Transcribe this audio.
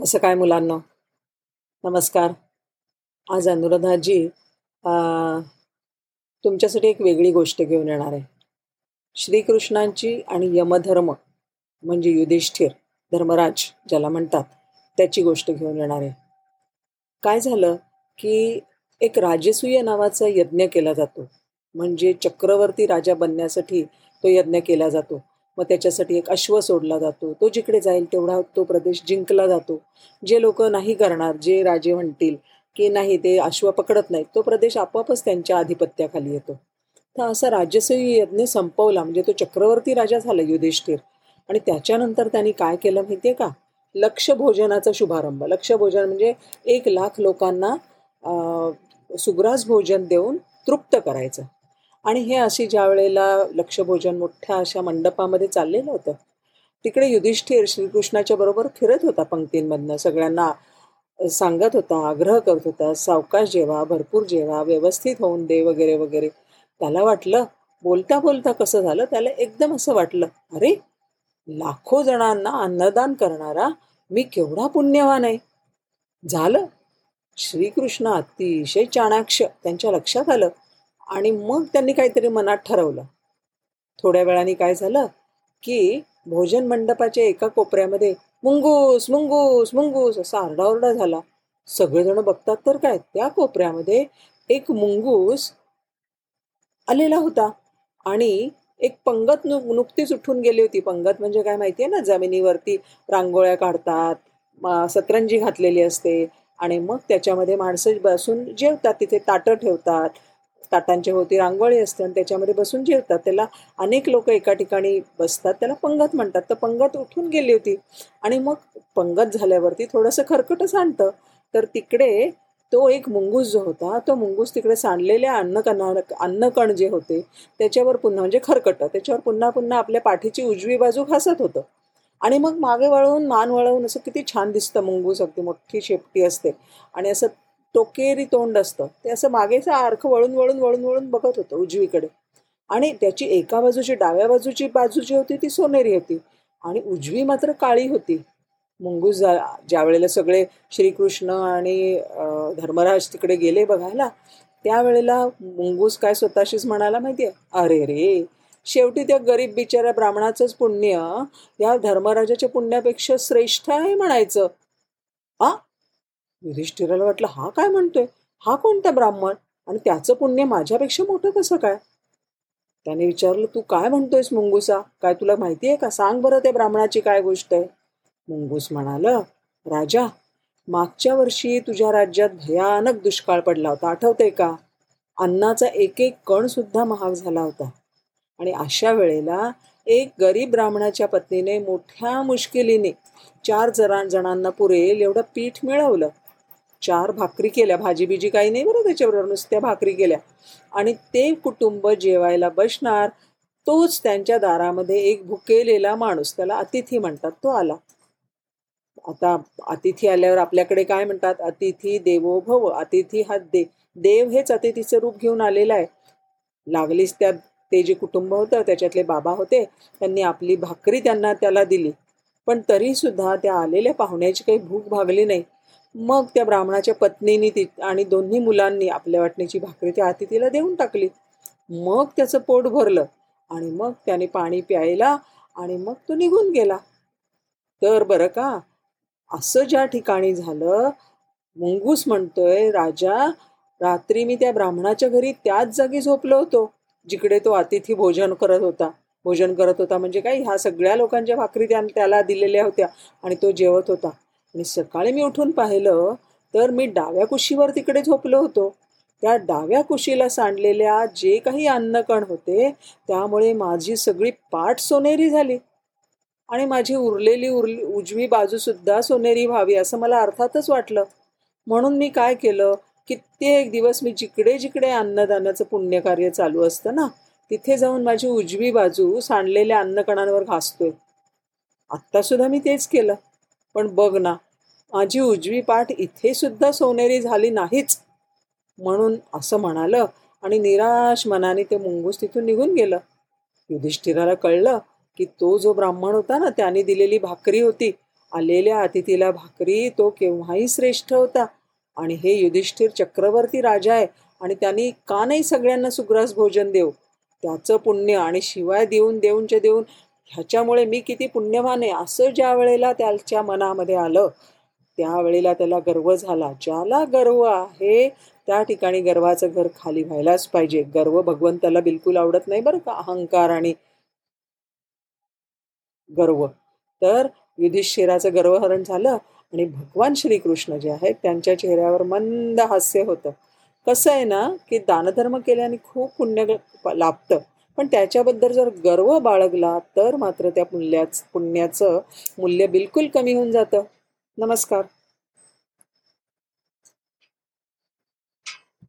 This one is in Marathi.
कसं काय मुलांना? नमस्कार. आज अनुराधाजी तुमच्यासाठी एक वेगळी गोष्ट घेऊन येणार आहे. श्रीकृष्णांची आणि यमधर्म म्हणजे युधिष्ठिर धर्मराज ज्याला म्हणतात त्याची गोष्ट घेऊन येणार आहे. काय झालं की एक राजसूय नावाचा यज्ञ केला जातो. म्हणजे चक्रवर्ती राजा बनण्यासाठी तो यज्ञ केला जातो. मग त्याच्यासाठी एक अश्व सोडला जातो. तो जिकडे जाईल तेवढा तो प्रदेश जिंकला जातो. जे लोक नाही करणार जे राजे म्हणतील की नाही ते अश्व पकडत नाहीत तो प्रदेश आपोआपच त्यांच्या आधिपत्याखाली येतो. तर असा राजसूय यज्ञ संपवला. म्हणजे तो चक्रवर्ती राजा झाला युधिष्ठिर. आणि त्याच्यानंतर त्यांनी काय केलं माहिती आहे का? लक्ष भोजनाचा शुभारंभ. लक्ष भोजन म्हणजे एक लाख लोकांना सुग्रास भोजन देऊन तृप्त करायचं. आणि हे अशी ज्या वेळेला लक्षभोजन मोठ्या अशा मंडपामध्ये चाललेलं होतं तिकडे युधिष्ठिर श्रीकृष्णाच्या बरोबर फिरत होता पंक्तींमधनं. सगळ्यांना सांगत होता आग्रह करत होता सावकाश जेवा भरपूर जेवा व्यवस्थित होऊन दे वगैरे वगैरे. त्याला वाटलं बोलता बोलता कसं झालं त्याला एकदम असं वाटलं अरे लाखो जणांना अन्नदान करणारा मी केवढा पुण्यवान आहे. झालं. श्रीकृष्ण अतिशय चाणाक्ष त्यांच्या लक्षात आलं. आणि मग त्यांनी काहीतरी मनात ठरवलं. थोड्या वेळाने काय झालं की भोजन मंडपाच्या एका कोपऱ्यामध्ये मुंगूस मुंगूस मुंगूस असा आरडाओरडा झाला. सगळेजण बघतात तर काय त्या कोपऱ्यामध्ये एक मुंगूस आलेला होता. आणि एक पंगत नु नुकतीच उठून गेली होती. पंगत म्हणजे काय माहितीये ना जमिनीवरती रांगोळ्या काढतात सतरंजी घातलेली असते. आणि मग त्याच्यामध्ये माणसं बसून जेवतात तिथे ताटं ठेवतात ताटांच्या होती रांगोळी असते आणि त्याच्यामध्ये बसून जेवतात. त्याला अनेक लोक एका ठिकाणी बसतात. त्याला पंगत म्हणतात. तर पंगत उठून गेली होती आणि मग पंगत झाल्यावरती थोडंसं खरकटं सांडतं तर तिकडे तो एक मुंगूस जो होता तो मुंगूस तिकडे सांडलेल्या अन्नकणा अन्नकण जे होते त्याच्यावर पुन्हा म्हणजे खरकटं त्याच्यावर पुन्हा पुन्हा आपल्या पाठीची उजवी बाजू घासत होतं. आणि मग मागे वळवून मान वळवून असं किती छान दिसतं मुंगूस. अगदी मोठी शेपटी असते. आणि असं टोकेरी तोंड असतं. ते असं मागेचा अर्ख वळून वळून वळून वळून बघत होतं उजवीकडे. आणि त्याची एका बाजूची डाव्या बाजूची बाजू जी होती ती सोनेरी होती. आणि उजवी मात्र काळी होती. मुंगूस जा ज्या वेळेला सगळे श्रीकृष्ण आणि धर्मराज तिकडे गेले बघायला त्यावेळेला मुंगूस काय स्वतःशीच म्हणायला माहितीये? अरे रे शेवटी त्या गरीब बिचाऱ्या ब्राह्मणाचंच पुण्य या धर्मराजाच्या पुण्यापेक्षा श्रेष्ठ आहे म्हणायचं. आ? युधिष्ठिराला वाटलं हा काय म्हणतोय? हा कोणता ब्राह्मण? आणि त्याचं पुण्य माझ्यापेक्षा मोठं कसं काय? त्याने विचारलं तू काय म्हणतोयस मुंगूसा? काय तुला माहिती आहे का? सांग बरं त्या ब्राह्मणाची काय गोष्ट आहे. मुंगूस म्हणालं राजा मागच्या वर्षी तुझ्या राज्यात भयानक दुष्काळ पडला होता. आठवतंय का? अन्नाचा एक एक कण सुद्धा महाग झाला होता. आणि अशा वेळेला एक गरीब ब्राह्मणाच्या पत्नीने मोठ्या मुश्किलीने चार जरा जणांना पुरेल एवढं पीठ मिळवलं. चार भाकरी केल्या भाजी बिजी काही नाही बरं त्याच्याबरोबर नुसत्या भाकरी केल्या. आणि ते कुटुंब जेवायला बसणार तोच त्यांच्या दारामध्ये एक भुकेलेला माणूस त्याला अतिथी म्हणतात तो आला. आता अतिथी आल्यावर आपल्याकडे काय म्हणतात? अतिथी देवो भव अतिथी हा दे देव हेच अतिथीचं रूप घेऊन आलेला आहे. लागलीच त्या ते जे कुटुंब होतं त्याच्यातले बाबा होते त्यांनी आपली भाकरी त्यांना त्याला दिली. पण तरी सुद्धा त्या आलेल्या पाहुण्याची काही भूक भागली नाही. मग त्या ब्राह्मणाच्या पत्नीने ती आणि दोन्ही मुलांनी आपल्या वाटणीची भाकरी त्या अतिथीला देऊन टाकली. मग त्याचं पोट भरलं आणि मग त्याने पाणी प्यायला आणि मग तो निघून गेला. तर बरं का असं ज्या ठिकाणी झालं मुंगूस म्हणतोय राजा रात्री मी त्या ब्राह्मणाच्या घरी त्याच जागी झोपलो होतो जिकडे तो अतिथी भोजन करत होता. भोजन करत होता म्हणजे काय ह्या सगळ्या लोकांच्या भाकरी त्या त्याला दिलेल्या होत्या आणि तो जेवत होता. आणि सकाळी मी उठून पाहिलं तर मी डाव्या कुशीवर तिकडे झोपलो होतो. त्या डाव्या कुशीला सांडलेल्या जे काही अन्नकण होते त्यामुळे माझी सगळी पाठ सोनेरी झाली. आणि माझी उरलेली उरली उजवी बाजूसुद्धा सोनेरी व्हावी असं मला अर्थातच वाटलं. म्हणून मी काय केलं कित्येक दिवस मी जिकडे जिकडे अन्नदानाचं पुण्यकार्य चालू असतं ना तिथे जाऊन माझी उजवी बाजू सांडलेल्या अन्नकणांवर घासतोय. आत्ता सुद्धा मी तेच केलं. पण बघ ना माझी उजवी पाठ इथे सुद्धा सोनेरी झाली नाहीच. म्हणून असं म्हणालं आणि निराश मनाने ते मुंगूस तिथून निघून गेलं. युधिष्ठिराला कळलं की तो जो ब्राह्मण होता ना त्याने दिलेली भाकरी होती. आलेल्या अतिथीला भाकरी तो केव्हाही श्रेष्ठ होता. आणि हे युधिष्ठिर चक्रवर्ती राजा आहे आणि त्यांनी का नाही सगळ्यांना सुग्रास भोजन देऊ? त्याचं पुण्य आणि शिवाय देऊन देऊनच्या देऊन ह्याच्यामुळे मी किती पुण्यवान आहे. असं ज्या वेळेला त्याच्या मनामध्ये आलं त्यावेळेला त्याला गर्व झाला. ज्याला गर्व आहे त्या ठिकाणी गर्वाचं घर खाली व्हायलाच पाहिजे. गर्व भगवंताला बिलकुल आवडत नाही बरं का. अहंकार आणि गर्व. तर युधिष्ठिराचं गर्वहरण झालं आणि भगवान श्रीकृष्ण जे आहेत त्यांच्या चेहऱ्यावर मंद हास्य होतं. कसं आहे ना की दानधर्म केल्याने खूप पुण्य लाभतं. पण त्याच्याबद्दल जर गर्व बाळगला तर मात्र त्या पुण्याच पुण्याचं मूल्य बिलकुल कमी होऊन जातं. नमस्कार.